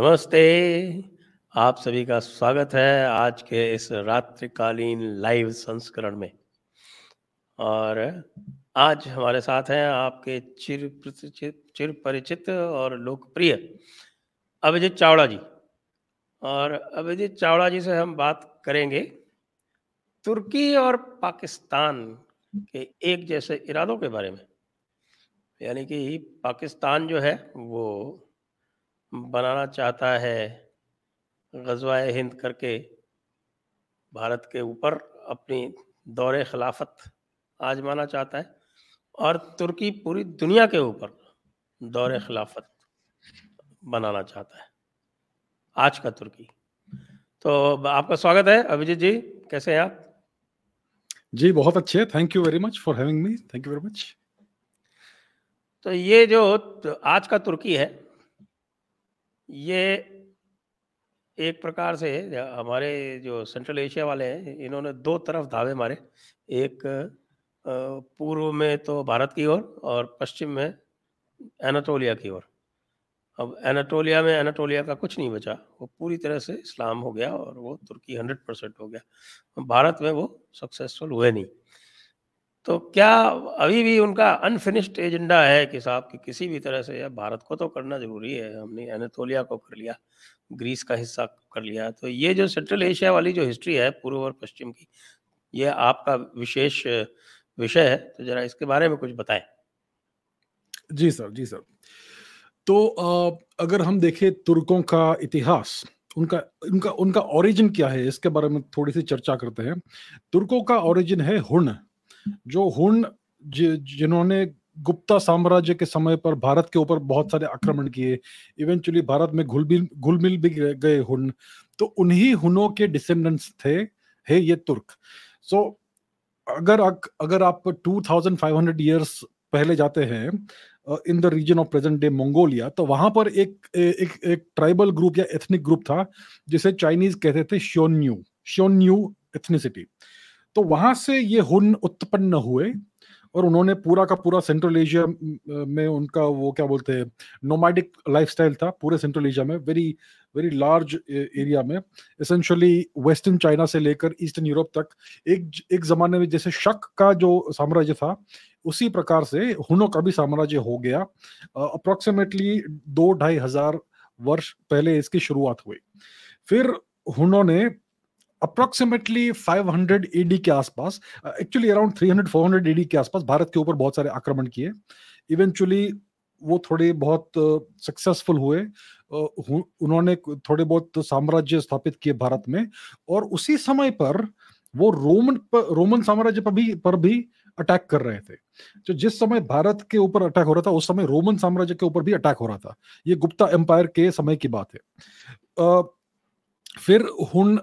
नमस्ते। आप सभी का स्वागत है आज के इस रात्रिकालीन लाइव संस्करण में। और आज हमारे साथ हैं आपके चिर चिर परिचित और लोकप्रिय अभिजीत चावड़ा जी। और अभिजीत चावड़ा जी से हम बात करेंगे तुर्की और पाकिस्तान के एक जैसे इरादों के बारे में। यानी कि पाकिस्तान जो है वो बनाना चाहता है गजवा हिंद करके भारत के ऊपर अपनी दौरे खिलाफत आजमाना चाहता है और तुर्की पूरी दुनिया के ऊपर दौरे खिलाफत बनाना चाहता है। आज का तुर्की। तो आपका स्वागत है। अभिजीत जी कैसे हैं आप? जी बहुत अच्छे thank you very much for having me thank you very much तो ये जो आज का तुर्की है ये एक प्रकार से हमारे जो सेंट्रल एशिया वाले हैं इन्होंने दो तरफ़ धावे मारे। एक पूर्व में तो भारत की ओर और, और पश्चिम में एनाटोलिया की ओर। अब एनाटोलिया में एनाटोलिया का कुछ नहीं बचा। वो पूरी तरह से इस्लाम हो गया और वो तुर्की हंड्रेड परसेंट हो गया। भारत में वो सक्सेसफुल हुए नहीं। तो क्या अभी भी उनका अनफिनिश्ड एजेंडा है कि साहब कि किसी भी तरह से या भारत को तो करना ज़रूरी है, हमने एनातोलिया को कर लिया ग्रीस का हिस्सा कर लिया। तो ये जो सेंट्रल एशिया वाली जो हिस्ट्री है पूर्व और पश्चिम की, ये आपका विशेष विषय है तो जरा इसके बारे में कुछ बताएँ। जी सर जी सर। तो अगर हम देखें तुर्कों का इतिहास, उनका उनका उनका ओरिजिन क्या है, इसके बारे में थोड़ी सी चर्चा करते हैं। तुर्कों का ओरिजिन है हुन जो हुन जिन्होंने गुप्ता साम्राज्य के समय पर भारत के ऊपर बहुत सारे आक्रमण किए इवेंचुअली भारत में घुल मिल घुल मिल भी गए हुन। तो उन्हीं हुनों के डिसेंडेंट्स थे है ये तुर्क। सो so, अगर अगर आप 2500 इयर्स पहले जाते हैं in the region of present day Mongolia तो वहाँ पर एक एक एक ट्राइबल ग्रुप या एथनिक ग्रुप था जिसे चाइनीज़ कहते थे श्योन्यू श्योन्यू एथनिसिटी तो वहाँ से ये हुन उत्पन्न हुए और उन्होंने पूरा का पूरा सेंट्रल एशिया में उनका वो क्या बोलते हैं नोमैडिक लाइफस्टाइल था पूरे सेंट्रल एशिया में वेरी वेरी लार्ज एरिया में। एसेंशियली वेस्टर्न चाइना से लेकर ईस्टर्न यूरोप तक एक एक जमाने में जैसे शक का जो साम्राज्य था, उसी प्रकार से हुनों का भी साम्राज्य हो गया। अप्रोक्सीमेटली दो ढाई हज़ार वर्ष पहले इसकी शुरुआत हुई। फिर हुनों ने अप्रोक्सीमेटली 500 एडी के आसपास एक्चुअली अराउंड 300 400 एडी के आसपास भारत के ऊपर बहुत सारे आक्रमण किए। इवेंचुअली वो थोड़े बहुत सक्सेसफुल uh, हुए। Uh, उन्होंने थोड़े बहुत साम्राज्य स्थापित किए भारत में और उसी समय पर वो रोमन पर, रोमन साम्राज्य पर भी पर भी अटैक कर रहे थे। जो जिस समय भारत के ऊपर अटैक हो रहा था उस समय रोमन साम्राज्य के ऊपर भी अटैक हो रहा था। ये गुप्ता एम्पायर के समय की बात है। Uh, फिर हुन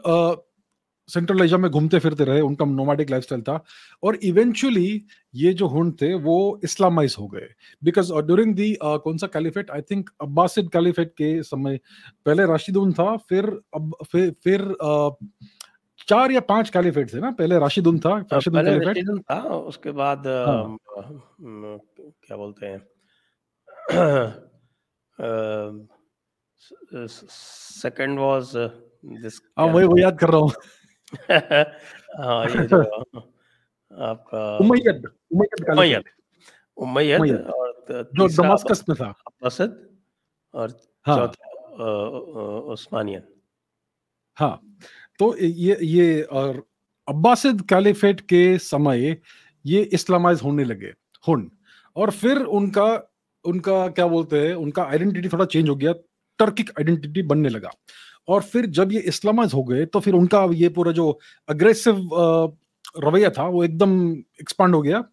सेंट्रल एशिया में घूमते फिरते रहे उनका नोमैटिक लाइफस्टाइल था। और इवेंचुअली ये जो हुन थे वो इस्लामाइज हो गए। बिकॉज़ ड्यूरिंग दी कौन सा caliphate I think Abbasid caliphate के समय पहले राशिदुन था फिर अब फिर फिर uh, चार या पाँच कैलिफेट थे ना पहले राशिदुन था राशिदुन कैलिफेट था उसके बाद हाँ. क्या बोलते हैं? सेकंड वाज दिस हाँ वही वो याद कर रहा हूँ। हाँ ये जो आपका उमैयद उमैयद उमैयद उमैयद और जो दमास्कस में था। अब्बासिद और हाँ, चौथा उस्मानियन हाँ तो ये ये और अब्बासिद कैलिफेट के समय ये इस्लामाइज होने लगे हुन। और फिर उनका उनका क्या बोलते हैं उनका आइडेंटिटी थोड़ा चेंज हो गया टर्किक आइडेंटिटी बनने लगा। और फिर जब ये इस्लामाइज हो गए तो फिर उनका ये पूरा जो अग्रेसिव रवैया था वो एकदम एक्सपांड हो गया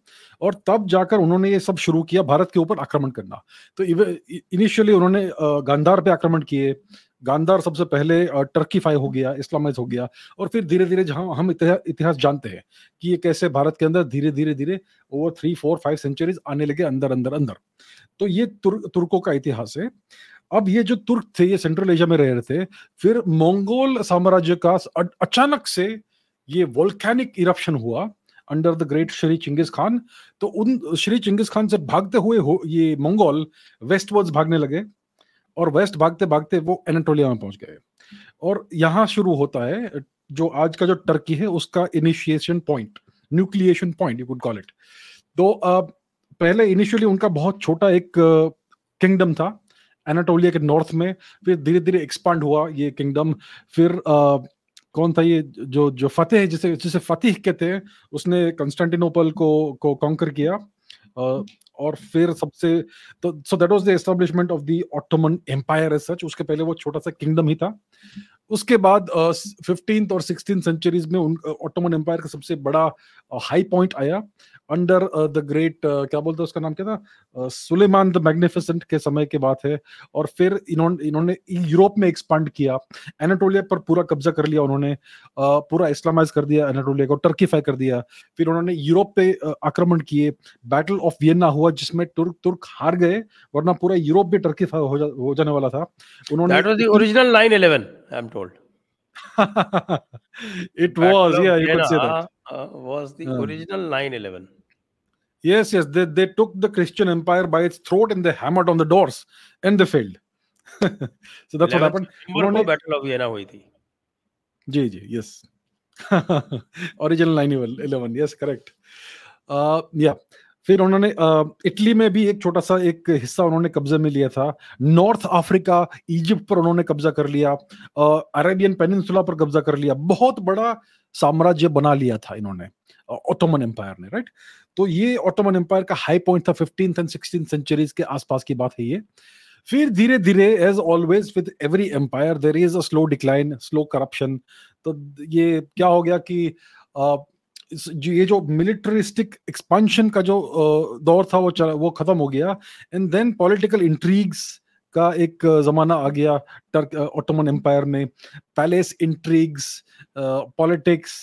और तब जाकर उन्होंने ये सब शुरू किया भारत के ऊपर आक्रमण करना। तो इनिशियली उन्होंने गांधार पे आक्रमण किए। गांधार सबसे पहले टर्कीफाई हो गया इस्लामाइज हो गया और फिर धीरे धीरे जहाँ हम इतिहास जानते हैं कि ये कैसे भारत के अंदर धीरे धीरे धीरे over three four five centuries आने लगे अंदर अंदर अंदर। तो ये तुर, तुर्कों का इतिहास है। अब ये जो तुर्क थे, ये सेंट्रल एशिया में रह रहे थे, फिर मंगोल साम्राज्य का अचानक से ये वोल्केनिक इरप्शन हुआ under the great Shri Chingis Khan तो उन श्री चिंगिस खान से भागते हुए हो, ये मंगोल वेस्टवर्ड्स भागने लगे और वेस्ट भागते भागते वो एनाटोलिया में पहुँच गए। और यहाँ शुरू होता है, जो आज का जो टर्की है, उसका initiation point nucleation point you call it तो पहले इनिशियली उनका बहुत छोटा एक किंगडम था एनाटोलिया के नॉर्थ में फिर धीरे धीरे एक्सपांड हुआ ये किंगडम फिर आ, कौन था ये जो जो फतेह जिसे जिसे फतेह कहते हैं उसने कंस्टेंटिनोपल को को कॉन्कर किया। और फिर सबसे तो so that was the establishment of the Ottoman empire as such उसके पहले वो छोटा सा किंगडम ही था। उसके बाद फिफ्टींथ और सिक्सटीन सेंचुरीज में ऑटोमन एम्पायर का सबसे बड़ा हाई पॉइंट आया। अंडर द ग्रेट क्या बोलते हैं उसका नाम क्या था? सुलेमान द मैग्निफिसेंट के समय की बात है। और फिर इन्होंने इन्होंने यूरोप में एक्सपांड किया। एनाटोलिया पर पूरा कब्जा कर लिया उन्होंने। uh, पूरा इस्लामाइज कर दिया एनाटोलिया को टर्कीफाई कर दिया। फिर उन्होंने यूरोप पे आक्रमण किए। बैटल ऑफ़ वियना हुआ जिसमें तुर्क तुर्क हार गए वरना पूरा यूरोप भी टर्कीफाई हो, जा, हो जाने वाला था। उन्होंने original 911 am told it was yeah you could say that uh, was the uh, original 911 yes yes they, they took the christian empire by its throat and they hammered on the doors and they failed so that's what happened उन्होंने battle of vienna हुई थी जी जी yes original 911 yes correct uh yeah फिर उन्होंने Italy में भी एक छोटा सा एक हिस्सा उन्होंने कब्जे में लिया था। नॉर्थ अफ्रीका इजिप्ट पर उन्होंने कब्जा कर लिया अरेबियन पेनिनसुला पर कब्जा कर लिया। बहुत बड़ा साम्राज्य बना लिया था इन्होंने ऑटोमन एम्पायर ने राइट तो ये ऑटोमन एम्पायर का हाई पॉइंट था फिफ्टीन एंड सिक्सटीन सेंचुरीज के आसपास की बात है ये। फिर धीरे धीरे as always with every empire there is a slow decline slow corruption तो ये क्या हो गया कि ये जो मिलिट्रिस्टिक एक्सपांशन का जो दौर था, वो चला, वो खत्म हो गया। एंड देन पॉलिटिकल इंट्रीग्स का एक जमाना आ गया टर्क ऑटोमन एम्पायर में। Palace intrigues politics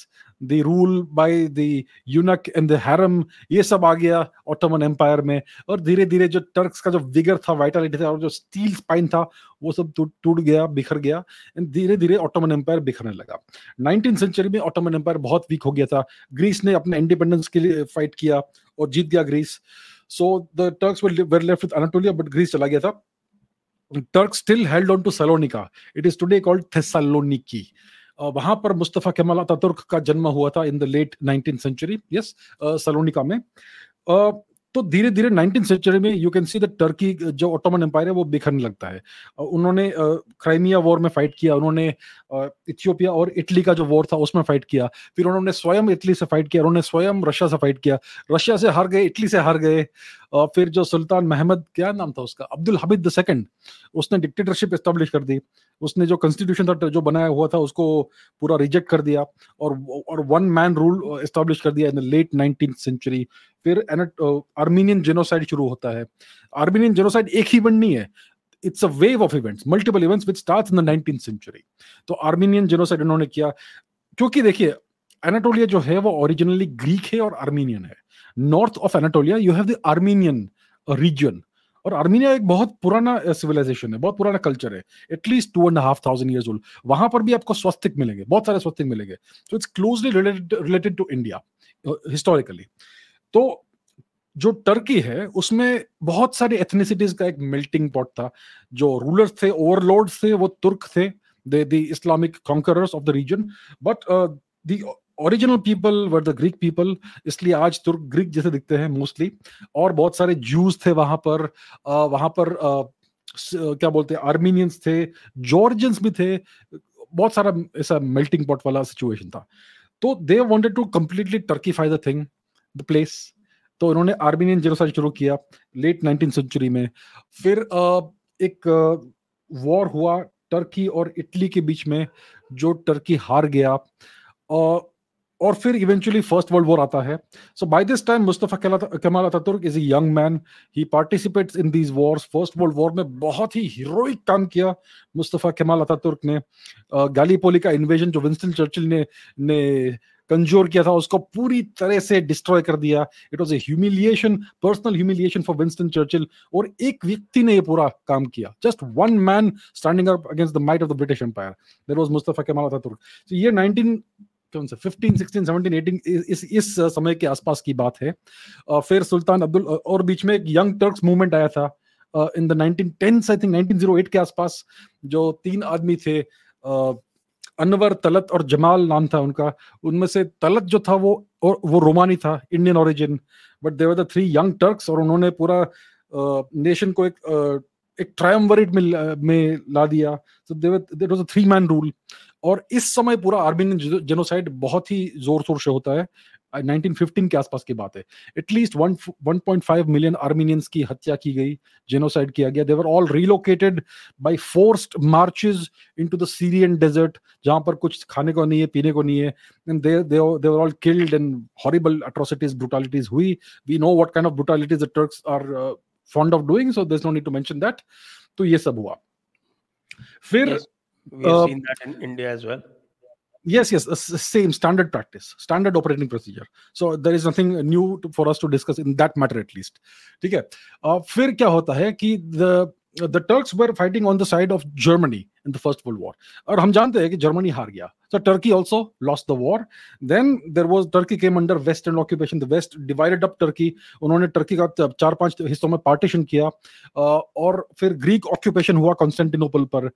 the rule by the eunuch and the harem ये सब आ गया ऑटोमन एम्पायर में। और धीरे धीरे जो टर्क्स का जो विगर था वाइटलिटी था और जो स्टील स्पाइन था, वो सब टूट गया, बिखर गया एंड धीरे धीरे ऑटोमन एम्पायर बिखरने लगा। नाइनटीन सेंचुरी में ऑटोमन एम्पायर बहुत वीक हो गया था। ग्रीस ने अपने इंडिपेंडेंस के लिए फाइट किया और जीत गया Greece so the Turks were left with Anatolia but Greece चला गया था। Turk still held on to Salonika it is today called Thessaloniki वहाँ पर मुस्तफ़ा कमाल अतातुर्क का जन्म हुआ था in the late nineteen century yes Salonika में। uh, तो धीरे धीरे नाइनटीन सेंचुरी में you can see the Turkey जो ऑटोमन एम्पायर है वो बिखरने लगता है। उन्होंने क्राइमिया वॉर में फाइट किया उन्होंने इथियोपिया और इटली का जो वॉर था उसमें फाइट किया। फिर उन्होंने स्वयं इटली से फाइट किया उन्होंने स्वयं रशिया से फाइट किया। रशिया से हार गए इटली से हार गए। फिर जो सुल्तान महमद क्या नाम था उसका? अब्दुल हबीद द सेकंड उसने डिक्टेटरशिप एस्टेब्लिश कर दी। उसने जो कॉन्स्टिट्यूशन था, जो बनाया हुआ था, उसको पूरा रिजेक्ट कर दिया और और वन मैन रूल एस्टेब्लिश कर दिया in the late nineteen century फिर आर्मीनियन जेनोसाइड शुरू होता है। आर्मीनियन जेनोसाइड एक ही इवेंट नहीं है। It's a wave of events multiple events which start in the nineteen century तो आर्मीनियन जेनोसाइड उन्होंने किया। क्योंकि देखिए एनाटोलिया जो है, वो ओरिजिनली ग्रीक है और आर्मीनियन है। North of Anatolia you have the Armenian region और आर्मीनिया एक बहुत पुराना सिविलाइजेशन है, बहुत पुराना कल्चर है at least two and half thousand years old वहाँ पर भी आपको स्वस्तिक मिलेंगे, बहुत सारे स्वस्तिक मिलेंगे। तो it's closely related to India historically तो जो टर्की है, उसमें बहुत सारी एथनिसिटीज का एक मेल्टिंग पॉट था। जो रूलर्स थे ओवरलॉर्ड्स थे, वो तुर्क थे the Islamic conquerors of the region but the original people were the Greek people इसलिए आज तुर्क ग्रीक जैसे दिखते हैं मोस्टली और बहुत सारे जूस थे वहाँ पर uh, वहाँ पर uh, क्या बोलते हैं आर्मीनियंस थे जॉर्जियंस भी थे बहुत सारा ऐसा मेल्टिंग पॉट वाला सिचुएशन था। तो they wanted to completely Turkify the thing the place तो उन्होंने आर्मीनियन जेनोसाइड शुरू किया लेट नाइनटीन सेंचुरी में। फिर एक वॉर हुआ टर्की और इटली के बीच में जो टर्की हार गया। और फिर इवेंचुअली फ़र्स्ट वर्ल्ड वॉर आता है. So by this time Mustafa Kemal Ataturk is a young man he participates in these wars first world war में बहुत ही हीरोइक काम किया मुस्तफ़ा कमाल अतातुर्क ने. गैलीपोली का इन्वेजन जो विंस्टन चर्चिल ने ने कंजोर किया था, उसको पूरी तरह से डिस्ट्रॉय कर दिया. It was humiliation personal humiliation for Winston Churchill और एक व्यक्ति ने ये पूरा काम किया. Just one man standing up against the might of the British empire there was Mustafa Kemal Ataturk तो ये नाइनटीन कौन सा 15, 16, 17, 18 इस इस समय के आसपास की बात है। फिर सुल्तान अब्दुल और बीच में एक यंग टर्क्स मूवमेंट आया था in the 1910s I think 1908 के आसपास जो तीन आदमी थे अनवर तलत और जमाल नाम था उनका। उनमें से तलत जो था वो और वो रोमानी था Indian origin but they were the three young Turks और उन्होंने पूरा नेशन को एक एक ट्रायम्वरेट में में ला दिया। So there was a three man rule और इस समय पूरा आर्मीनियन जेनोसाइड बहुत ही ज़ोर शोर से होता है। 1915 के आसपास की बात है। एटलीस्ट 1.5 मिलियन आर्मीनियंस की हत्या की गई जेनोसाइड किया गया। They were all relocated by forced marches into the Syrian desert जहाँ पर कुछ खाने को नहीं है पीने को नहीं है। And they they all killed and horrible atrocities brutalities हुई। We know what kind of brutalities the Turks are fond of doing so is no need to mention that तो ये सब हुआ। फिर yes, we have uh, seen that in India as well yes yes same standard practice standard operating procedure so there is nothing new to, for us to discuss in that matter at least ठीक है uh, फिर क्या होता है कि the the Turks were fighting on the side of Germany in the First World War. और हम जानते हैं कि जर्मनी हार गया. So Turkey also lost the war. Then there was Turkey came under Western occupation. The West divided up Turkey. उन्होंने Turkey का चार पाँच हिस्सों में पार्टीशन किया और फिर ग्रीक ऑक्यूपेशन हुआ कॉन्स्टेंटिनोपल पर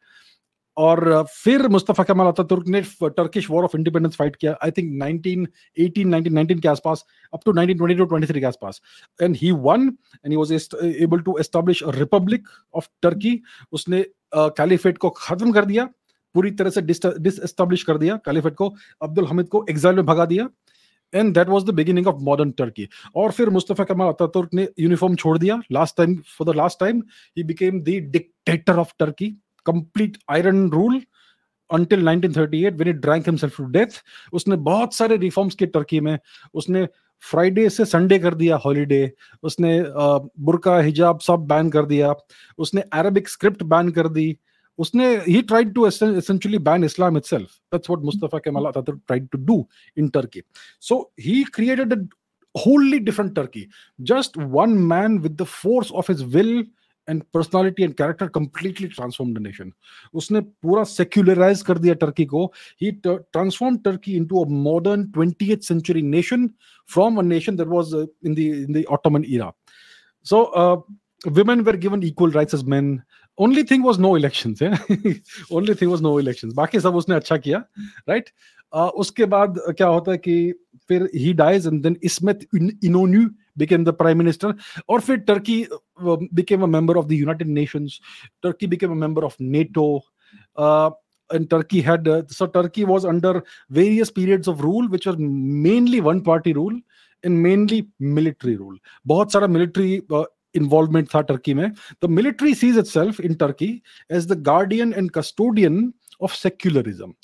और फिर मुस्तफ़ा कमाल अतातुर्क ने Turkish war of independence fight किया आई थिंक 1918 1919 के आसपास अप टू 1922 23 के आसपास। And he won and he was able to establish a republic of Turkey उसने कैलिफेट uh, को खत्म कर दिया पूरी तरह से डिसएस्टैब्लिश कर दिया कैलिफेट को अब्दुल हमीद को एग्जाइल में भगा दिया। And that was the beginning of modern Turkey और फिर मुस्तफ़ा कमाल अतातुर्क ने यूनिफॉर्म छोड़ दिया last time for the last time he became the dictator of Turkey complete iron rule until 1938 when it drank himself to death उसने बहुत सारे reforms किए टर्की में। उसने फ्राइडे से संडे कर दिया हॉलीडे उसने बुरका हिजाब सब बैन कर दिया। उसने अरबिक स्क्रिप्ट बैन कर दी। उसने he tried to essentially ban Islam itself that's what Mustafa Kemal Ataturk tried to do in Turkey so he created a different Turkey just one man with the force of his will and personality and character completely transformed nation उसने पूरा सेक्युलराइज कर दिया Turkey को। He transform Turkey into a modern twenty century nation from a nation that was in the in the Ottoman era so women were given equal rights as men. Only thing was no elections eh? only thing was no elections. बाकी सब उसने अच्छा किया right? Uh, उसके बाद क्या होता है कि फिर he dies and then Ismet Inonu became the prime minister or if turkey uh, became a member of the united nations turkey became a member of nato uh, and turkey had uh, so turkey was under various periods of rule which were mainly one party rule and mainly military rule. bahut of military uh, involvement tha turkey mein the military sees itself in turkey as the guardian and custodian of secularism.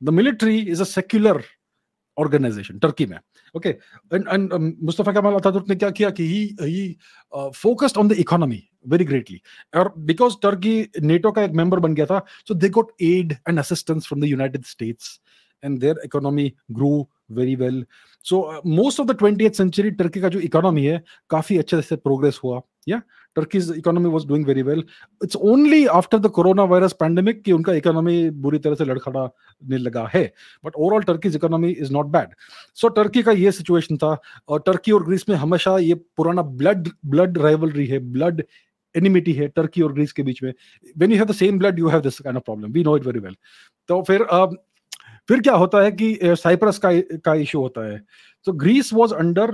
The military is a secular organisation Turkey में। Okay and Mustafa Kemal Ataturk ने क्या किया कि he he focused on the economy very greatly और because Turkey NATO का एक member बन गया था so they got aid and assistance from the United States and their economy grow very well so most of the twenty century Turkey का जो economy है, काफ़ी अच्छे से प्रोग्रेस हुआ। Yeah turkey's economy was doing very well it's only after the coronavirus pandemic कि उनका economy बुरी तरह से लड़खड़ाने लगा है but overall turkey's economy is not bad so turkey का ये situation था और turkey और ग्रीस में हमेशा ये पुराना blood blood rivalry है blood enmity है टर्की और ग्रीस के बीच में when you have the same blood you have this kind of problem we know it very well तो फिर uh, फिर क्या होता है कि साइप्रस का का इशू होता है so greece was under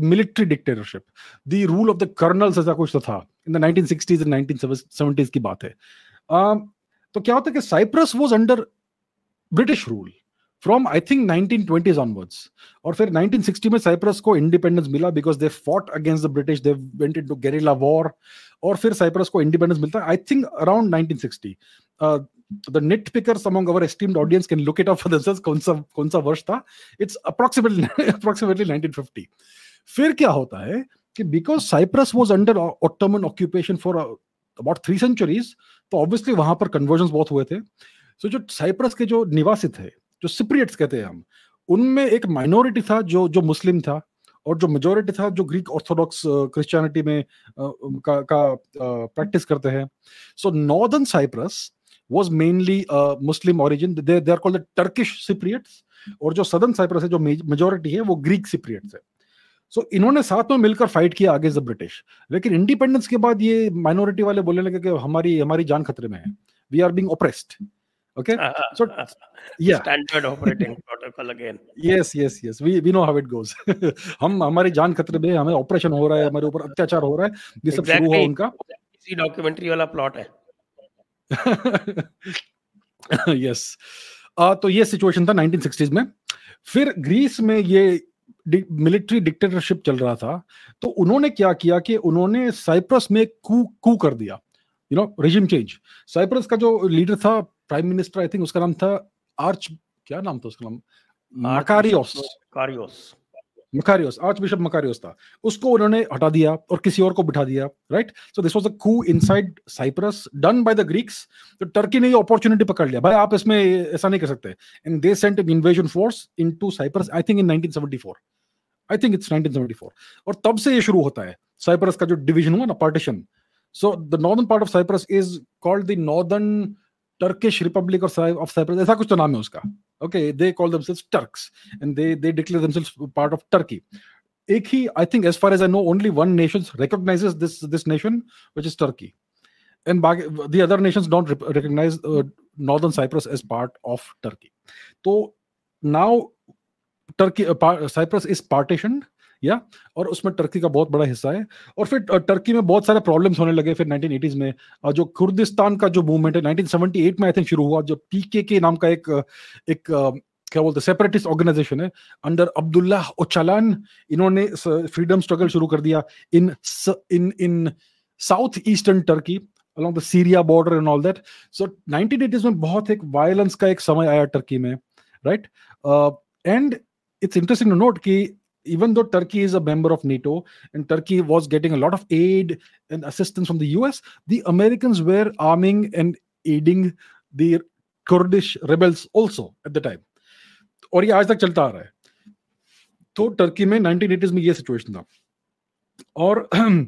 military dictatorship the rule of the colonels ऐसा कुछ तो था। In the 1960s and 1970s की बात है। Uh, तो क्या होता है कि Cyprus was under British rule from I think 1920s onwards और फिर 1960 में साइप्रस को इंडिपेंडेंस मिला because they fought against the British they went into guerrilla war और फिर साइप्रस को इंडिपेंडेंस मिलता है। I think around 1960 the nitpickers among our esteemed audience can look it up for themselves कौन सा कौन सा वर्ष था। इट्स अप्रोक्सीमेटली अप्रोक्सीमेटली 1950 फिर क्या होता है कि because Cyprus was under Ottoman occupation for about three centuries तो ऑब्वियसली वहाँ पर कन्वर्जन बहुत हुए थे। सो so, जो साइप्रस के जो निवासी थे जो सिप्रियट्स कहते हैं हम उनमें एक माइनॉरिटी था जो जो मुस्लिम था और जो मेजोरिटी था जो ग्रीक ऑर्थोडॉक्स क्रिश्चियनिटी में uh, का, का प्रैक्टिस uh, करते हैं। So northern Cyprus was mainly Muslim origin. They, they are called the और जो सदर्न साइप्रस है जो मेजोरिटी है वो ग्रीक सिप्रियट्स है। सो so, इन्होंने साथ में मिलकर फाइट किया आगे द ब्रिटिश लेकिन इंडिपेंडेंस के बाद ये माइनॉरिटी वाले बोलने लगे कि हमारी हमारी जान खतरे में है। We are being oppressed okay? So yeah. standard operating protocol again. Yes yes yes. We we know how it goes. हम हमारी जान खतरे में हमें ऑपरेशन हो रहा है हमारे ऊपर अत्याचार हो रहा है। ये सब शुरू हुआ उनका। इसी डॉक्यूमेंट्री वाला प्लॉट है। यस uh, तो ये सिचुएशन था 1960s में। फिर ग्रीस में ये मिलिट्री डिक्टेटरशिप चल रहा था तो उन्होंने क्या किया कि उन्होंने साइप्रस में कू कू कर दिया you know regime change Cyprus का जो लीडर था प्राइम मिनिस्टर आई थिंक उसका नाम था आर्च क्या नाम था उसका नाम? मकारियोस आर्च बिशप मकारियोस था। उसको उन्होंने हटा दिया और किसी और को बिठा दिया right so this was a coup inside Cyprus done by the Greeks तो टर्की ने ये अपॉर्चुनिटी पकड़ लिया। भाई, आप इसमें ऐसा नहीं कर सकते। And they sent an invasion force into Cyprus I think in 1974 I think it's 1974 और तब से ये शुरू होता है साइप्रस का जो डिवीज़न हुआ ना partition so the northern part of Cyprus is called the northern Turkish republic of Cyprus ऐसा कुछ तो नाम है उसका। okay they call themselves turks and they they declare themselves part of turkey Eki, I think, as far as I know, only one nation recognizes this this nation, which is Turkey, and the other nations don't recognize uh, Northern Cyprus as part of Turkey. So now, Turkey uh, Cyprus is partitioned, या और उसमें Turkey का बहुत बड़ा हिस्सा है। और फिर टर्की में बहुत सारे प्रॉब्लम्स होने लगे फिर 1980s में। जो कुर्दिस्तान का जो मूवमेंट है 1978 में आई थिंक शुरू हुआ जो पीके के नाम का एक एक क्या बोलते सेपरेटिस्ट ऑर्गेनाइजेशन है अंडर अब्दुल्ला ओचालान इन्होंने फ्रीडम स्ट्रगल शुरू कर दिया in in in south eastern Turkey along the Syria border and all that. So 1980s में बहुत एक वायलेंस का एक समय आया टर्की में, right and it's interesting to note that even though Turkey is a member of NATO and Turkey was getting a lot of aid and assistance from the US, the Americans were arming and aiding the Kurdish rebels also at the time. और ये आज तक चलता आ रहा है तो Turkey में 1980s में ये सिचुएशन था और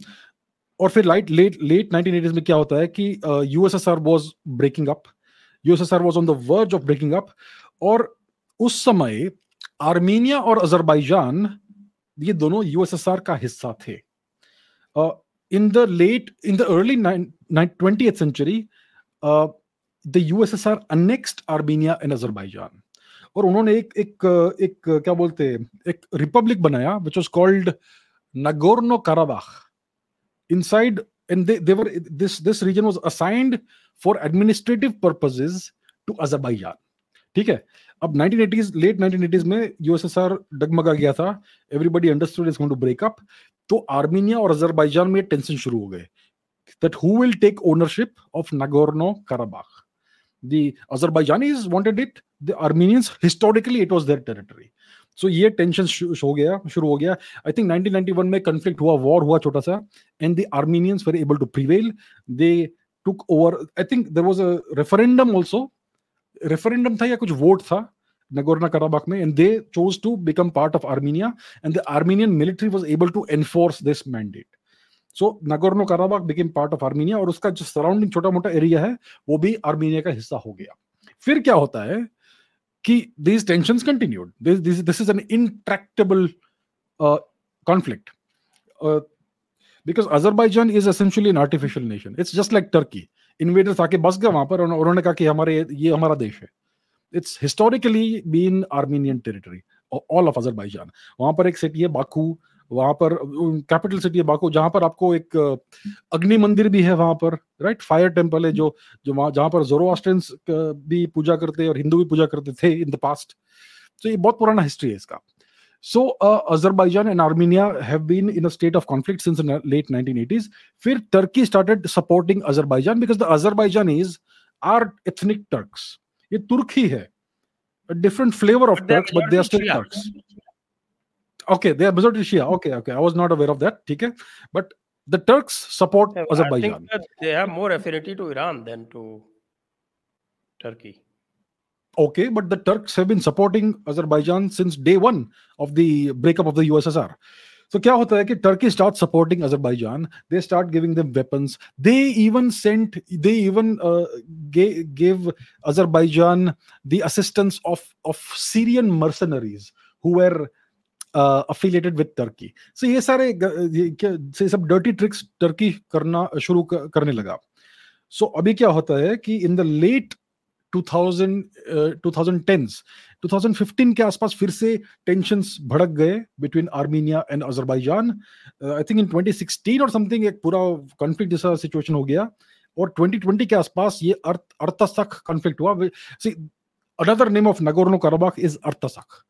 और फिर लाइट लेट लेट 1980s में क्या होता है कि USSR was breaking up USSR was on the verge of breaking up और उस समय आर्मीनिया और अजरबैजान ये दोनों यूएसएसआर का हिस्सा थे। In the late in the early twenty century the USSR annexed Armenia and Azerbaijan और उन्होंने एक एक एक क्या बोलते एक रिपब्लिक बनाया which was called Nagorno Karabakh and they, they were this this region was assigned for administrative purposes to azerbaijan ठीक है? अब 1980s लेट 1980s में यूएसएसआर डगमगा गया था everybody understood is going to break up तो Armenia और Azerbaijan में टेंशन शुरू हो गए that who will take ownership of Nagorno Karabakh. The Azerbaijanis wanted it. The Armenians, historically, it was their territory. So, ये टेंशन हो गया, शुरू हो गया आई थिंक 1991 में कंफ्लिक्ट हुआ वॉर हुआ छोटा सा and the Armenians were able to prevail they took over I think there was a referendum also referendum था या कुछ वोट था नगोरना कराबाख में and they chose to become part of Armenia and the Armenian military was able to enforce this mandate so Nagorno Karabakh became part of Armenia और उसका जो surrounding छोटा मोटा एरिया है, वो भी आर्मीनिया का हिस्सा हो गया। फिर क्या होता है कि this tension continued this is an intractable conflict because Azerbaijan is essentially an artificial nation it's just like Turkey invaders आके बस गए वहाँ पर उन्होंने कहा कि हमारे ये हमारा देश है। It's historically been Armenian territory all of Azerbaijan वहाँ पर एक सिटी है बाकू वहाँ पर कैपिटल सिटी है बाकू जहाँ पर आपको एक अग्नि मंदिर भी है वहाँ पर राइट फायर टेंपल है जो जो वहाँ, जहाँ पर जोरोस्टेंस भी पूजा करते और हिंदू भी पूजा करते थे इन द पास्ट तो ये बहुत पुराना हिस्ट्री है इसका। So uh, Azerbaijan and Armenia have been in a state of conflict since the late 1980s. Fir Turkey started supporting Azerbaijan because the Azerbaijanis are ethnic Turks. ये तुर्क ही है a different flavor of Turks, but they are still Shia. Turks. Okay, they are majority Shia. Okay, okay, I was not aware of that. Okay, but the Turks support yeah, Azerbaijan. they have more affinity to Iran than to Turkey. Okay, but the Turks have been supporting Azerbaijan since day one of the breakup of the USSR. So क्या होता है कि supporting Azerbaijan. They start giving them weapons. They even sent, they even uh, gave, gave Azerbaijan the assistance of of Syrian mercenaries who were affiliated with Turkey so ये सारे ये सब dirty tricks Turkey करना शुरू करने लगा सो so, अभी क्या होता है कि इन द लेट 2000 2010s 2015 के आसपास फिर से टेंशंस भड़क गए between Armenia and Azerbaijan I think in 2016 और समथिंग एक पूरा कॉन्फ्लिक्ट जैसा सिचुएशन हो गया। और 2020 के आसपास ये अर्थ अर्थसख कॉन्फ्लिक्ट हुआ। See another name of Nagorno Karabakh is artasak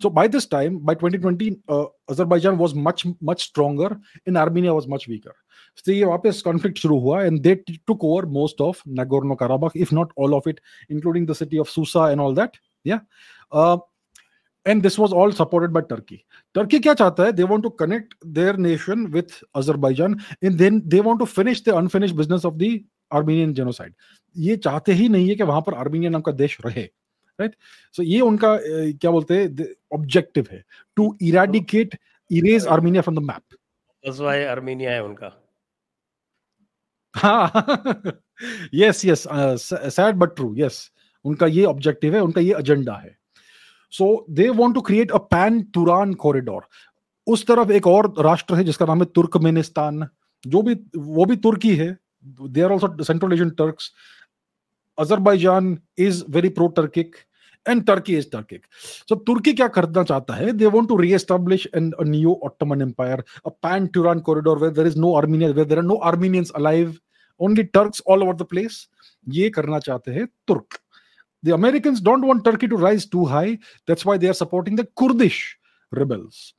so by this time by 2020 uh, azerbaijan was much much stronger and armenia was much weaker so ये वापस कॉन्फ्लिक्ट शुरू हुआ and they took over most of Nagorno Karabakh if not all of it including the city of Shusha and all that या and this was all supported by turkey turkey kya chahta hai they want to connect their nation with azerbaijan and then they want to finish the unfinished business of the armenian genocide ये चाहते ही नहीं है कि वहाँ पर Armenia नाम का देश रहे राइट सो ये उनका क्या बोलते हैं ऑब्जेक्टिव है to eradicate erase Armenia from the map that's why Armenia है उनका। हाँ। Yes yes sad but true yes उनका ये ऑब्जेक्टिव है उनका ये एजेंडा है। So they want to create a pan Turan corridor उस तरफ़ एक और राष्ट्र है जिसका नाम है तुर्कमेनिस्तान। जो भी वो भी तुर्की है। They are also Central Asian Turks Azerbaijan is very pro Turkic And Turkey is Turkic so तुर्की क्या करना चाहता है they want to reestablish an a new Ottoman empire a pan Turan corridor where there is no Armenian where there are no Armenians alive only Turks all over the place ये करना चाहते हैं तुर्क The Americans don't want Turkey to rise too high. That's why they are supporting the Kurdish rebels.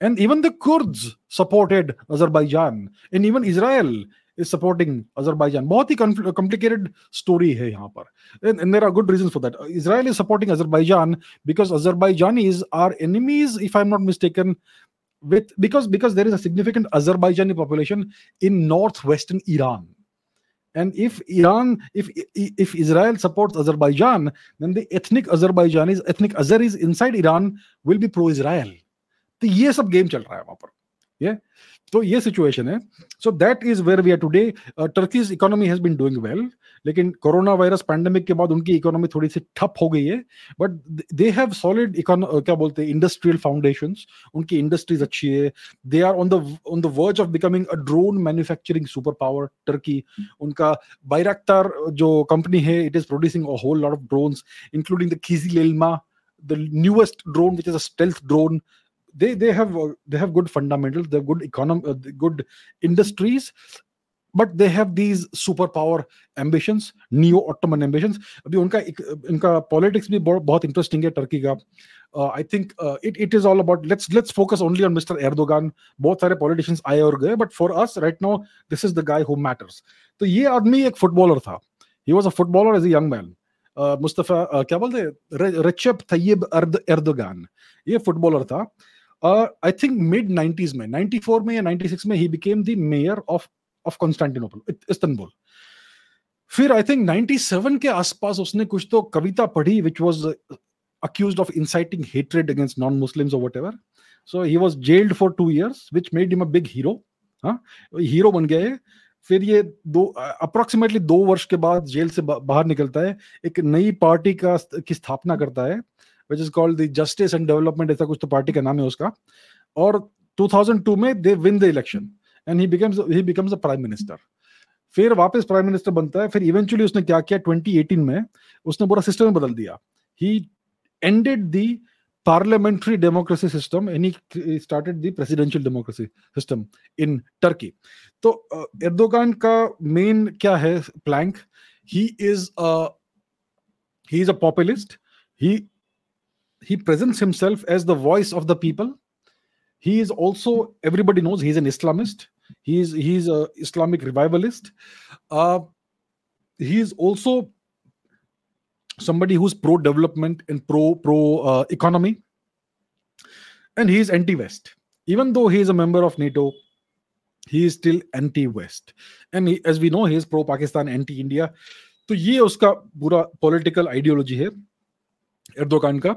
And even the Kurds supported Azerbaijan. And even Israel is supporting Azerbaijan. बहुत ही complicated story है यहाँ पर. And, and there are good reasons for that. Israel is supporting Azerbaijan because Azerbaijanis are enemies, if I'm not mistaken, with because because there is a significant Azerbaijani population in northwestern Iran. And if Iran, if if Israel supports Azerbaijan, then the ethnic Azerbaijanis, ethnic Azeris inside Iran will be pro-Israel. तो ये सब game चल रहा है वहां पर ये तो ये सिचुएशन है। So that is where we are today Turkey's economy has been doing well लेकिन कोरोना वायरस पैंडेमिक के बाद उनकी इकोनॉमी थोड़ी सी ठप हो गई है। बट दे हैव सॉलिड क्या बोलते हैं इंडस्ट्रियल फाउंडेशंस उनकी इंडस्ट्रीज़ अच्छी है। They are on the on the verge of becoming a drone manufacturing super power Turkey उनका बायरक्तार जो कंपनी है it is producing a whole lot of drones including the Kizilelma the newest drone, which is a stealth drone they they have uh, they have good fundamentals they have good economy uh, good industries but they have these superpower ambitions neo ottoman ambitions अभी उनका इनका politics भी बहुत interesting है Turkey का uh, I think uh, it, it is all about let's let's focus only on Mr. Erdogan बहुत सारे politicians आए और गए but for us right now this is the guy who matters तो ये आदमी एक footballer था he was a footballer as a young man uh, Mustafa uh, क्या बोलते रचप तैयब एर्दोगान ये फुटबॉलर था आई थिंक मिड 90s में 94 में या 96 में ही became the mayor of of Constantinople Istanbul फिर आई थिंक 97 के आसपास उसने कुछ तो कविता पढ़ी which was accused of inciting hatred against non-Muslims or whatever. So he was jailed for two years, which made him a big hero. Hero बन गए फिर ये दो अप्रोक्सीमेटली दो वर्ष के बाद जेल से बाहर निकलता है। एक नई पार्टी का की स्थापना करता है। Which is called the justice and development ऐसा कुछ तो पार्टी का नाम है उसका। और 2002 में they win the election and he becomes he becomes a prime minister फिर वापस प्राइम मिनिस्टर बनता है, फिर इवेंचुअली उसने क्या किया 2018 में उसने पूरा सिस्टम बदल दिया। He ended the democracy system and he started the presidential democracy system in turkey तो एर्दोगान का मेन क्या है plank he is he is a populist he he presents himself as the voice of the people he is also everybody knows he's an islamist he's he's a islamic revivalist uh, he is also somebody who's pro development and pro pro uh, economy and he is anti west even though he is a member of nato he is still anti west and he, as we know he is pro pakistan anti india तो ये उसका पूरा political ideology है Erdogan का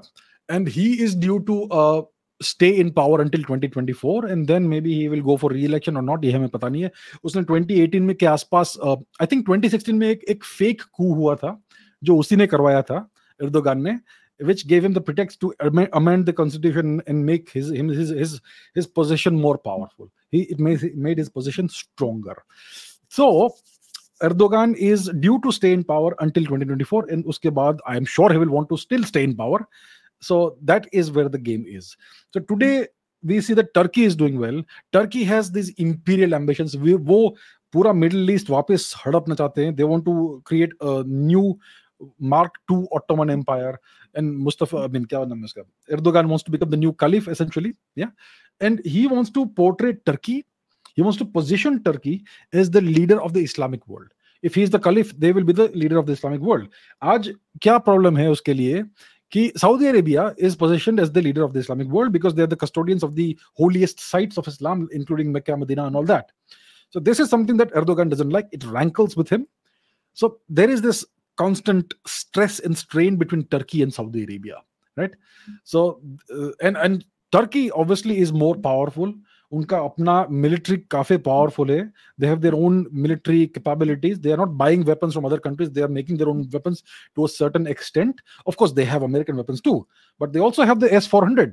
and he is due to uh, stay in power until 2024 and then maybe he will go for re-election or not ये हमें पता नहीं है उसने 2018 में के आसपास आई थिंक 2016 में एक एक फेक कू हुआ था जो उसी ने करवाया था एर्दोगान ने which gave him the pretext to amend the constitution and make his his his his position more powerful. He it made, it made his position stronger. So Erdogan is due to stay in power until 2024, and uske baad, I am sure he will want to still stay in power. So that is where the game is. So today we see that Turkey is doing well. Turkey has these imperial ambitions. We, वो पूरा Middle East वापस हड़पना चाहते हैं. They want to create a new Mark II Ottoman Empire. And Mustafa, I mean, क्या नाम है उसका? Erdogan wants to become the new caliph essentially. Yeah, and he wants to portray Turkey he wants to position Turkey as the leader of the Islamic world. If he is the caliph, they will be the leader of the Islamic world. आज क्या problem है उसके लिए कि Saudi Arabia is positioned as the leader of the Islamic world because they are the custodians of the holiest sites of Islam, including Mecca, Medina, and all that. So this is something that Erdogan doesn't like. It rankles with him. So there is this constant stress and strain between Turkey and Saudi Arabia, right? So uh, and and Turkey obviously is more powerful. उनका अपना military काफ़ी powerful है. They have their own military capabilities they are not buying weapons from other countries they are making their own weapons to a certain extent of course they have American weapons too but they also have the S400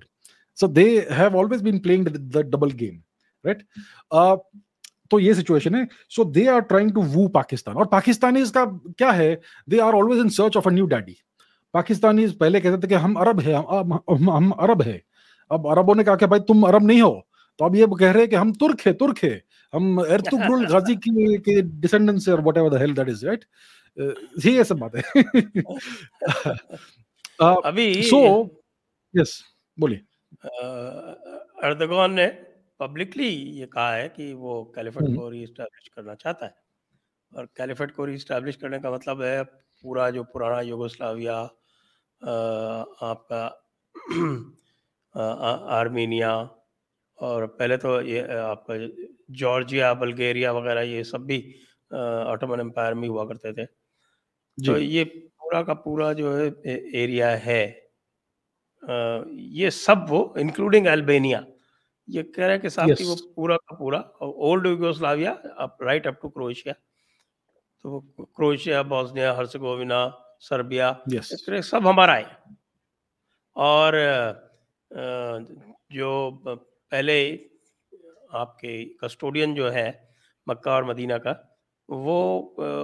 so they have always been playing the, the double game right? Uh, तो ये situation है. So they are trying to woo Pakistan और पाकिस्तानी का क्या है? They are always in search of a new daddy Pakistani पहले कहते थे कि हम अरब है हम, हम, हम अरब है. अब अरबों ने कहा कि भाई तुम अरब नहीं हो. तो अब ये कह रहे हैं कि हम तुर्क है तुर्क है। हम एर्तुग्रुल गाजी की के डिसेंडेंट्स और whatever the hell that is right ये सब बात है। अभी सो यस बोलिए। अर्दगोन ने पब्लिकली ये कहा है कि वो कैलिफेट को रीस्टैब्लिश करना चाहता है। और कैलिफेट को रीस्टैब्लिश करने का मतलब है पूरा जो पुराना युगोस्लाविया आपका आर्मीनिया और पहले तो ये आपका जॉर्जिया बल्गेरिया वगैरह ये सब भी ऑटोमन एम्पायर में हुआ करते थे। तो ये पूरा का पूरा जो है एरिया है ये सब वो इंक्लूडिंग अल्बेनिया ये कह रहे हैं कि साथ ही वो पूरा का पूरा old Yugoslavia up right up to Croatia तो क्रोएशिया बॉस्निया हर्सगोविना सर्बिया सब हमारा है। और जो पहले आपके कस्टोडियन जो है मक्का और मदीना का वो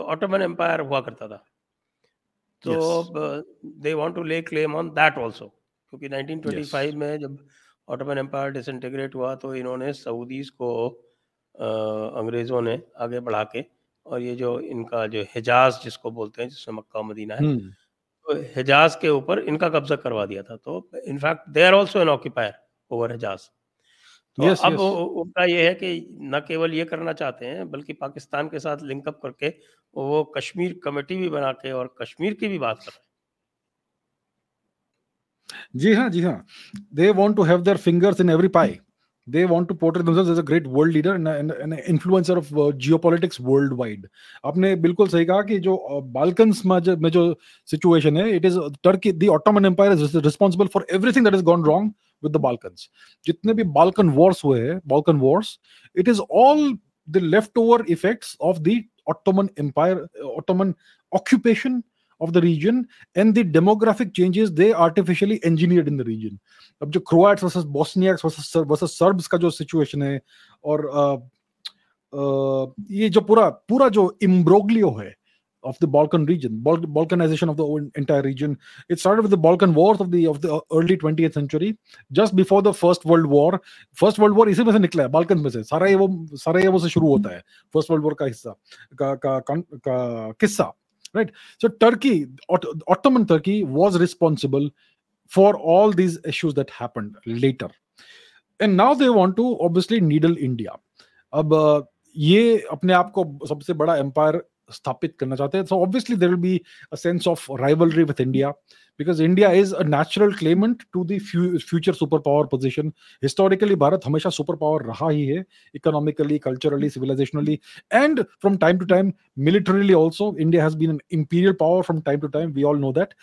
ऑटोमन एम्पायर हुआ करता था तो they want to lay claim on that also क्योंकि 1925 yes. में जब ऑटोमन एम्पायर डिसइंटीग्रेट हुआ तो इन्होंने सऊदीज को अंग्रेज़ों ने आगे बढ़ा के और ये जो इनका जो हिजाज जिसको बोलते हैं जिसमें मक्का मदीना है hmm. तो हिजाज के ऊपर इनका कब्जा करवा दिया था तो in fact they are also an occupier over Hijaz तो yes, अब yes. उनका ये है कि न केवल ये करना चाहते हैं बल्कि पाकिस्तान के साथ लिंकअप करके वो कश्मीर कमेटी भी बना के और कश्मीर की भी बात कर रहे हैं। जी हाँ जी हाँ। They want to have their fingers in every pie they want to portray themselves as a great world leader and an influencer of uh, geopolitics worldwide. आपने बिल्कुल सही कहा कि जो बाल्कन्स uh, में जो सिचुएशन है it is Turkey the Ottoman empire is responsible for everything that is gone wrong with the Balkans जितने भी बाल्कन वॉर्स हुए हैं wars it is all the left over effects of the Ottoman empire Ottoman occupation of the region and the demographic changes they artificially engineered in the region. अब जो Croats versus Bosniaks versus versus Serbs का जो situation है और uh, uh, ये जो पूरा पूरा जो इम्ब्रोग्लियो है of the Balkan region, Bal- Balkanization of the entire region. It started with the Balkan Wars of the of the early 20th century, just before the First World War. First World War इसी में से निकला है Balkan में से Sarajevo Sarajevo से शुरू होता है फर्स्ट वर्ल्ड वॉर का हिस्सा का का, का, का किस्सा right so turkey Ot- ottoman turkey was responsible for all these issues that happened later and now they want to obviously needle india अब ये अपने आप को सबसे बड़ा एम्पायर स्थापित करना चाहते हैं so obviously there will be a sense of rivalry with India because India is a natural claimant to the future super power position historically Bharat हमेशा सुपर पावर रहा ही है economically culturally civilisationally and from time to time militarily also India has been an imperial power from time to time we all know that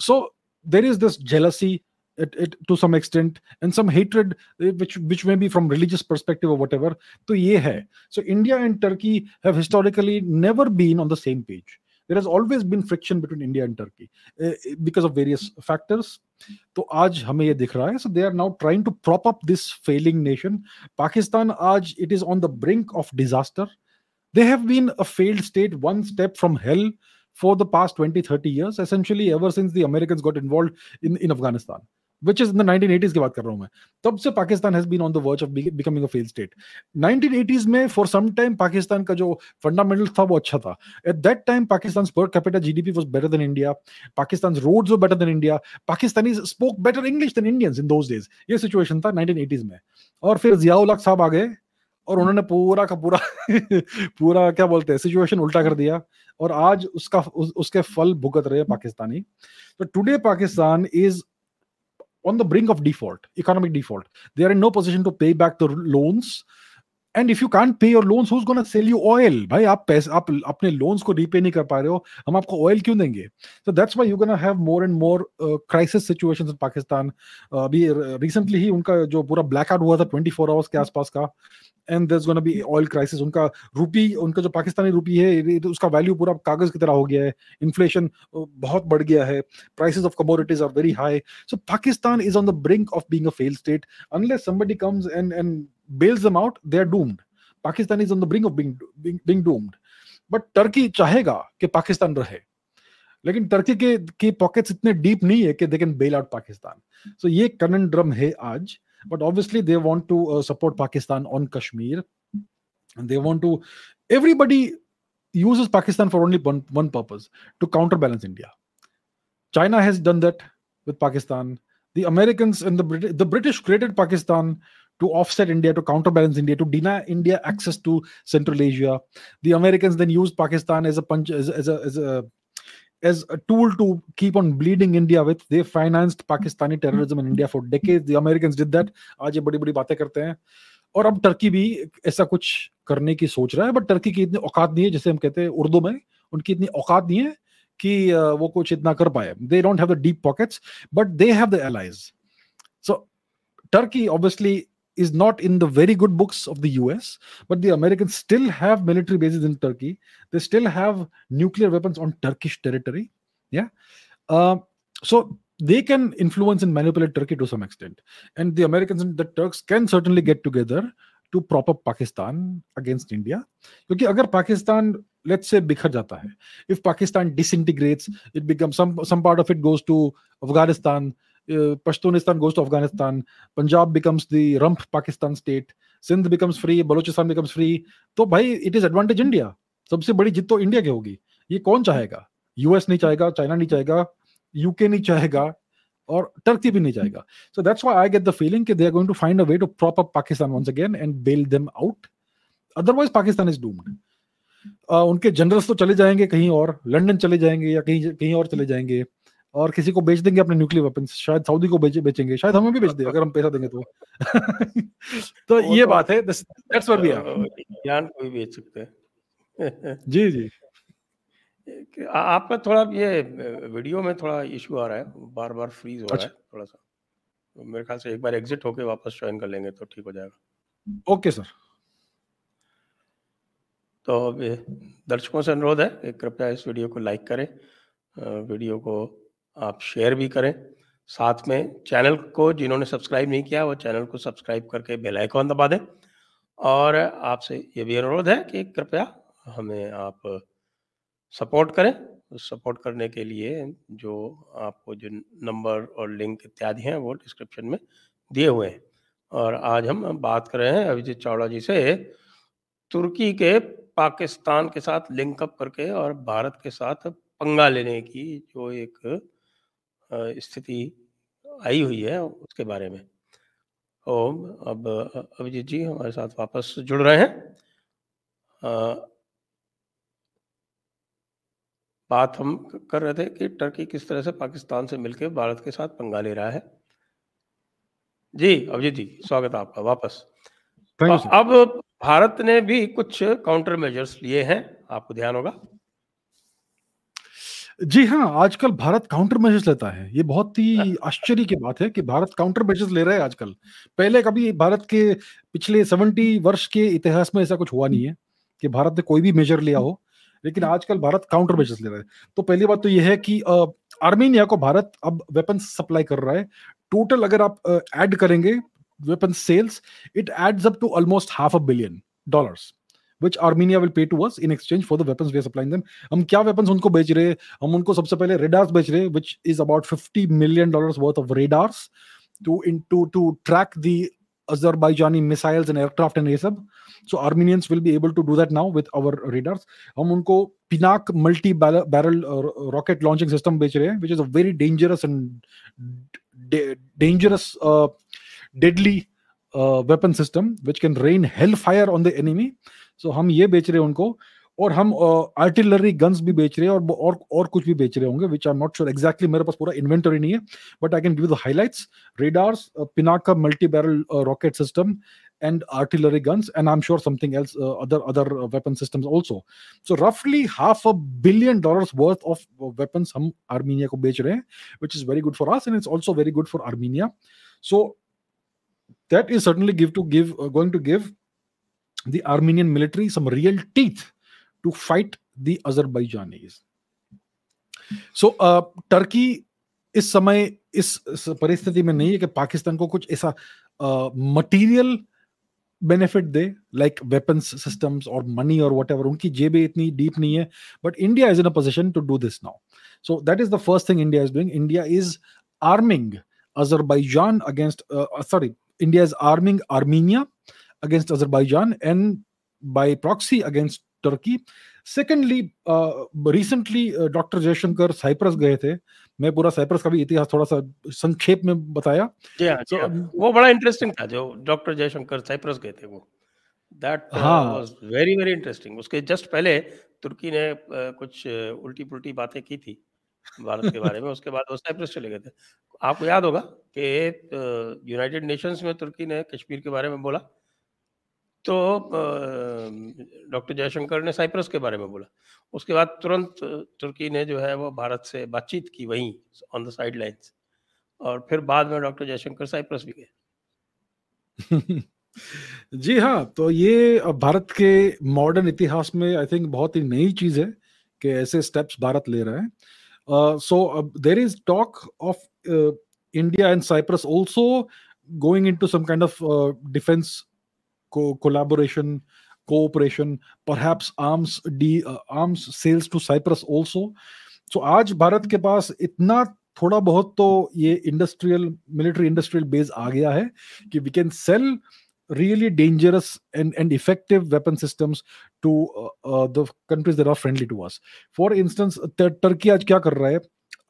so there is this jealousy it, it, to some extent and some hatred which which may be from religious perspective or whatever so ye hai so india and turkey have historically never been on the same page there has always been friction between India and Turkey uh, because of various factors. तो आज हमें ये दिख रहा है so they are now trying to prop up this failing nation Pakistan आज it is on the brink of disaster they have been a failed state one step from hell for the past 20 30 years essentially ever since the americans got involved in, in afghanistan Which is in the 1980s की बात कर रहा हूँ मैं। तब से Pakistan has been on the verge of becoming a fail state 1980s में for some time Pakistan का जो फंडामेंटल था वो अच्छा था। Eight that time Pakistan per capita GDP was better than India Pakistan roads were better than India Pakistanis spoke better English than Indians in those days ये situation था 1980s में। और फिर जियाउल साहब आ गए और उन्होंने पूरा का पूरा पूरा क्या बोलते हैं सिचुएशन उल्टा कर दिया। और आज उसका उस, उसके फल भुगत रहे पाकिस्तानी। तो today Pakistan is on the brink of default, economic default. They are in no position to pay back the loans. If you can't pay your loans, who's going to sell you oil? भाई आप पैसे आप अपने loans को repay नहीं कर पा रहे हो। हम आपको oil क्यों देंगे? You're going to have more and more uh, crisis situations in Pakistan. Uh, अभी recently ही उनका जो पूरा blackout हुआ था 24 hours के आसपास का and there gonna be oil crisis उनका रूपी उनका जो पाकिस्तानी रूपी है उसका वैल्यू पूरा कागज़ की तरह हो गया है। इन्फ्लेशन बहुत बढ़ गया है। Prices of commodities are very high so Pakistan is on the brink of being a fail state unless somebody comes and and bails them out they are doomed Pakistan is on the brink of being being doomed but Turkey चाहेगा कि पाकिस्तान रहे लेकिन Turkey के की pockets इतने deep नहीं है कि they can bail out Pakistan so ये ड्रम है आज but obviously they want to uh, support pakistan on kashmir and they want to everybody uses pakistan for only one, one purpose to counterbalance india china has done that with pakistan the americans and the, Brit- the british created pakistan to offset India, to counterbalance India, to deny India access to Central Asia. The Americans then used Pakistan as a punch, as, as a, as a as a tool to keep on bleeding India with. They financed Pakistani terrorism in India for decades. The Americans did that. आज ये बड़ी बड़ी बातें करते हैं और अब Turkey भी ऐसा कुछ करने की सोच रहा है बट टर्की की इतनी औकात नहीं है जैसे हम कहते हैं उर्दू में उनकी इतनी औकात नहीं है कि वो कुछ इतना कर पाए they don't have the deep pockets but they have the allies so Turkey obviously is not in the very good books of the US, but the Americans still have military bases in Turkey. They still have nuclear weapons on Turkish territory. Yeah. Uh, so they can influence and manipulate Turkey to some extent. And the Americans and the Turks can certainly get together to prop up Pakistan against India. Because if Pakistan let's say bikhar jata hai if pakistan disintegrates it becomes some some part of it goes to afghanistan uh, Pashtunistan goes to Afghanistan, Punjab becomes the rump Pakistan state, Sindh becomes free, Balochistan becomes free. तो भाई it is advantage India सबसे बड़ी जीत तो India की होगी। ये कौन चाहेगा? यूएस नहीं चाहेगा चाइना नहीं चाहेगा यूके नहीं चाहेगा और टर्की भी नहीं चाहेगा। So that's why I get the feeling कि they are going to find a way to prop up Pakistan once again and bail them out otherwise Pakistan is doomed उनके जनरल्स तो चले जाएँगे कहीं और लंदन चले जाएँगे या कहीं कहीं और चले जाएँगे। और किसी को बेच देंगे अपने न्यूक्लियर वेपन शायद सऊदी को बेच बेचेंगे। शायद हमें भी बेच दे अगर हम पैसा देंगे तो। तो ये तो बात है दैट्स व्हाट वी आर ज्ञान को भी बेच सकते हैं। जी जी। आपका थोड़ा ये वीडियो में थोड़ा इशू आ रहा है बार बार फ्रीज हो रहा है अच्छा। थोड़ा सा। तो मेरे ख्याल से एक बार एग्जिट होके वापस ज्वाइन कर लेंगे तो ठीक हो जाएगा। Okay sir. तो दर्शकों से अनुरोध है कृपया इस वीडियो को लाइक करें वीडियो को आप शेयर भी करें। साथ में चैनल को जिन्होंने सब्सक्राइब नहीं किया, वो चैनल को सब्सक्राइब करके बेल आइकॉन दबा दें। और आपसे ये भी अनुरोध है कि कृपया हमें आप सपोर्ट करें। सपोर्ट करने के लिए जो आपको जो नंबर और लिंक इत्यादि हैं, वो डिस्क्रिप्शन में दिए हुए हैं। और आज हम बात कर रहे हैं अभिजीत चावड़ा जी से तुर्की के पाकिस्तान के साथ लिंकअप करके और भारत के साथ पंगा लेने की जो एक स्थिति आई हुई है उसके बारे में। ओम अब अभिजीत जी हमारे साथ वापस जुड़ रहे हैं। बात हम कर रहे थे कि टर्की किस तरह से पाकिस्तान से मिलकर भारत के साथ पंगा ले रहा है। जी अभिजीत जी स्वागत है आपका वापस। अब भारत ने भी कुछ काउंटर मेजर्स लिए हैं आपको ध्यान होगा। जी हाँ, आजकल भारत काउंटर मेजर्स लेता है। ये बहुत ही आश्चर्य की बात है कि भारत काउंटर मेजर्स ले रहा है आजकल। पहले कभी भारत के पिछले 70 वर्ष के इतिहास में ऐसा कुछ हुआ नहीं है, कि भारत ने कोई भी मेजर लिया हो। लेकिन आजकल भारत काउंटर मेजर्स ले रहा है तो पहली बात तो ये है कि आर्मीनिया को भारत अब वेपन सप्लाई कर रहा है टोटल अगर आप ऐड करेंगे weapon sales it adds up to almost half a billion dollars which Armenia will pay to us in exchange for the weapons we are supplying them. हम क्या weapons उनको बेच रहे हैं हम उनको सबसे पहले radars बेच रहे हैं which is about 50 million dollars worth of radars to into to track the Azerbaijani missiles and aircraft and ये सब so Armenians will be able to do that now with our radars हम उनको Pinak multi barrel uh, rocket launching system बेच रहे हैं which is a very dangerous and dangerous uh, deadly uh, weapon system which can rain hellfire on the enemy so so, हम ये बेच रहे हैं उनको और हम आर्टिलरी गन्स भी बेच रहे हैं और और और कुछ भी बेच रहे होंगे which I not sure exactly मेरे पास पूरा इन्वेंटरी नहीं है but I can give the highlights radars Pinaka multi barrel rocket system and artillery guns and i'm sure something else uh, other other uh, weapon systems also so roughly half a billion dollars worth of weapons hum armenia ko bech rahe hain which is very good for us and it's also very good for armenia so that is certainly give to give uh, going to give the Armenian military some real teeth to fight the Azerbaijanis. So uh, Turkey इस समय इस परिस्थिति में नहीं है कि पाकिस्तान को कुछ ऐसा मटेरियल बेनिफिट दे लाइक वेपन्स सिस्टम्स और मनी और वट एवर उनकी जेबें इतनी डीप नहीं है but India is in a position to do this now so that is the first thing India is doing India is arming Azerbaijan against, uh, sorry, India is arming Armenia against Azerbaijan and by proxy against Turkey. Secondly, uh, recently uh, doctor Jaishankar Cyprus गए थे। मैं पूरा Cyprus का भी इतिहास थोड़ा सा संक्षेप में बताया। जी हाँ, so, हाँ। वो बड़ा इंटरेस्टिंग था जो डॉक्टर जयशंकर साइप्रस गए थे वो। That was very very interesting उसके जस्ट पहले तुर्की ने uh, कुछ उल्टी पुल्टी बातें की थी भारत के बारे में। उसके बाद वो साइप्रस चले गए थे। आपको याद होगा कि यूनाइटेड नेशंस में तुर्की ने कश्मीर के बारे में बोला। तो डॉक्टर जयशंकर ने साइप्रस के बारे में बोला। उसके बाद तुरंत तुर्की ने जो है वो भारत से बातचीत की वहीं ऑन द साइड लाइन्स और फिर बाद में डॉक्टर जयशंकर साइप्रस भी गए। जी हाँ तो ये भारत के मॉडर्न इतिहास में आई थिंक बहुत ही नई चीज़ है कि ऐसे स्टेप्स भारत ले रहे हैं। So there is talk of India and Cyprus also going into some kind of defence co- collaboration, cooperation, perhaps arms de, uh, arms sales to Cyprus also. So आज भारत के पास इतना थोड़ा बहुत तो ये इंडस्ट्रियल मिलिट्री इंडस्ट्रियल बेस आ गया है कि we can sell really dangerous and, and effective weapon systems to uh, uh, the countries that are friendly to us. For instance, Turkey आज क्या कर रहा है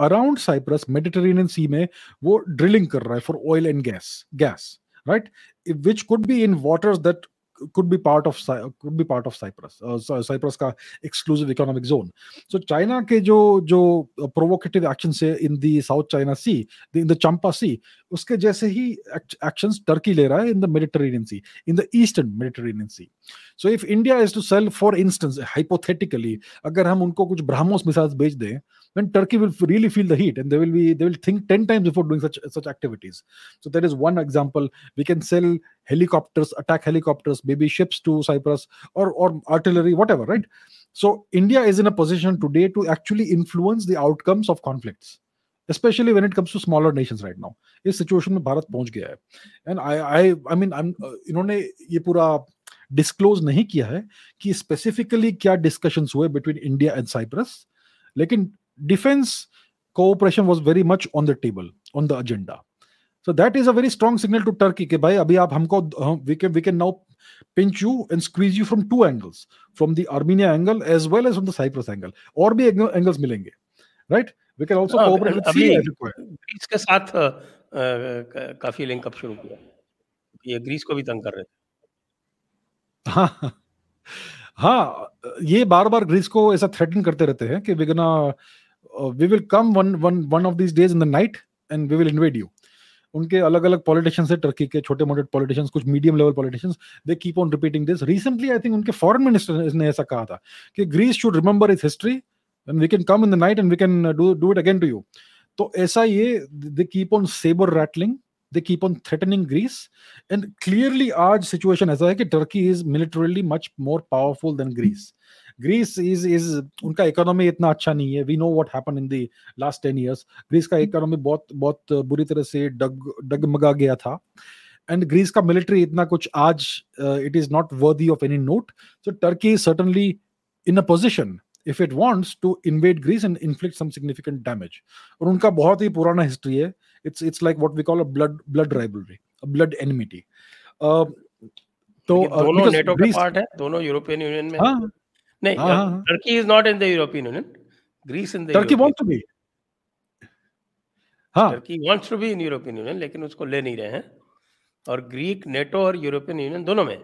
अराउंड साइप्रस मेडिटेरेनियन सी में वो ड्रिलिंग कर रहा है for oil and gas gas right which could be in waters that could be part of could be part of Cyprus uh, Cyprus का exclusive economic zone so China के जो जो provocative actions है in the South China Sea in the Champa Sea उसके जैसे ही actions Turkey ले रहा है in the Mediterranean Sea in the Eastern Mediterranean Sea so if India is to sell for instance hypothetically अगर हम उनको कुछ ब्रह्मोस मिसाइल्स बेच दें then Turkey will really feel the heat and they will be they will think 10 times before doing such such activities. So there is one example. We can sell helicopters, attack helicopters, maybe ships to Cyprus or or artillery, whatever, right? So India is in a position today to actually influence the outcomes of conflicts. especially when it comes to smaller nations right now इस situation में भारत पहुंच गया है and I I I mean इन्होंने ये पूरा disclose नहीं किया है कि स्पेसिफिकली क्या डिस्कशंस हुए बिटवीन इंडिया एंड साइप्रस लेकिन defense cooperation was very much on the table on the agenda so that is a very strong signal to turkey ke bhai abhi aap humko we can we can now pinch you and squeeze you from two angles from the armenia angle as well as from the cyprus angle और भी angles मिलेंगे right we can also cooperate with Syria Greece के साथ काफ़ी link up शुरू किया ये Greece को भी तंग कर रहे थे हाँ हाँ ये बार बार ग्रीस को ऐसा थ्रेटन करते रहते हैं कि we gonna we will come one one one of this days in the night and we will invade you उनके अलग अलग पॉलिटिशियंस है टर्की के छोटे मोटे पॉलिटिशियंस कुछ medium level politicians they keep on repeating this recently I think उनके foreign minister ने ऐसा कहा था कि Greece should remember its history and we can come in the night and we can do do it again to you तो ऐसा ये they keep on sabre rattling they keep on threatening Greece. And clearly, आज situation ऐसा है कि Turkey is militarily much more powerful than Greece. Greece is is उनका economy इतना अच्छा नहीं है. We know what happen in the last 10 years Greece का इकोनॉमी बहुत बहुत बुरी तरह से डग डगमगा गया था. एंड ग्रीस का मिलिट्री इतना कुछ आज it is not worthy of any note so Turkey certainly in a position if it wants to invade Greece and inflict some significant damage और उनका बहुत ही पुराना हिस्ट्री है. It's it's like what we call a blood blood rivalry blood enmity तो दोनों NATO का part है? दोनों यूरोपियन यूनियन में? हाँ, नहीं Turkey is not in the European Union Greece in the Turkey want to be हाँ। Turkey wants to be in European Union लेकिन उसको ले नहीं रहे हैं। और ग्रीक नेटो और यूरोपियन यूनियन दोनों में।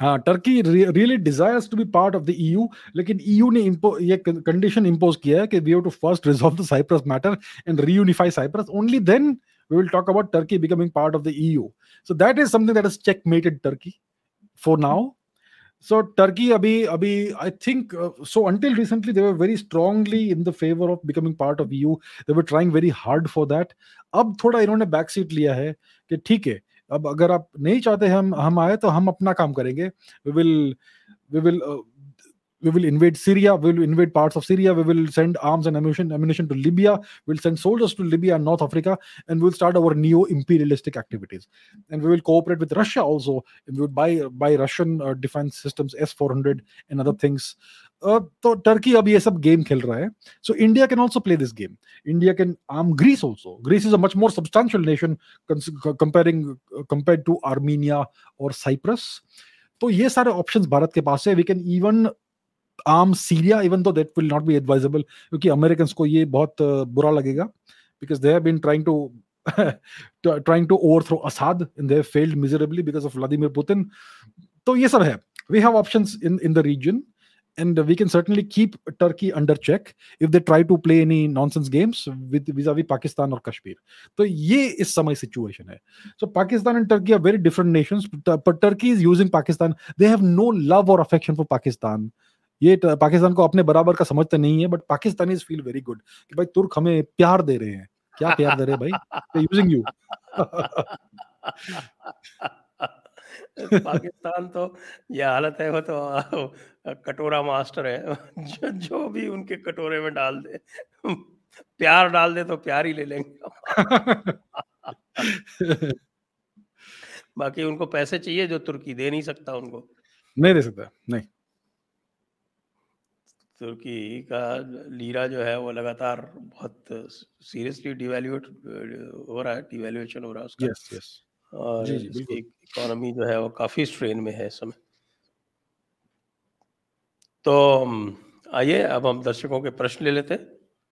हाँ Turkey really desires to be part of the EU लेकिन ईयू ने ये कंडीशन इंपोज किया है कि we have to first resolve the Cyprus matter and reunify Cyprus only then we will talk about turkey becoming part of the eu so that is something that has checkmated turkey for now. so turkey abhi abhi i think uh, so until recently they were very strongly in the favor of becoming part of eu they were trying very hard for that अब थोड़ा इन्होंने back seat लिया है कि ठीक है अब अगर आप नहीं चाहते हम हम आए तो हम अपना काम करेंगे we will we will we will invade Syria, we will invade parts of Syria, we will send arms and ammunition, ammunition to Libya, we'll send soldiers to Libya and North Africa, and we'll start our neo-imperialistic activities. And we will cooperate with Russia also, and we would buy buy Russian uh, defense systems, S-400 and other things. Uh, तो Turkey अब ये सब game खेल रहा है so India can also play this game India can arm Greece also Greece is a much more substantial nation comparing compare to Armenia और Cyprus तो ये सारे ऑप्शंस भारत के पास है we can even arm Syria even though that will not be advisable क्योंकि American को ये बहुत बुरा लगेगा because they have been trying to trying to overthrow Assad and they have failed miserably because of Vladimir Putin. So yes, sir, we have options in, in the region and we can certainly keep Turkey under check if they try to play any nonsense games with vis-a-vis Pakistan or Kashmir. So ये इस समय situation है. So Pakistan and Turkey are very different nations, but, but Turkey is using Pakistan. They have no love or affection for Pakistan. ये पाकिस्तान को अपने बराबर का समझते नहीं है but Pakistani feel very good कि भाई तुर्क हमें प्यार दे रहे हैं। क्या प्यार दे रहे हैं भाई? यूजिंग यू पाकिस्तान तो ये हालत है वो तो कटोरा मास्टर है। जो, जो भी उनके कटोरे में डाल दे प्यार डाल दे तो प्यार ही ले लेंगे बाकी उनको पैसे चाहिए जो तुर्की दे नहीं सकता उनको। नहीं दे सकता नहीं। तुर्की का लीरा जो है वो लगातार बहुत सीरियसली डिवेल्यूट हो रहा है डिवेल्यूएशन हो रहा है उसका। Yes yes. और जी जी इकोनॉमी जो है वो काफ़ी स्ट्रेन में है इस समय। तो आइए अब हम दर्शकों के प्रश्न ले लेते हैं।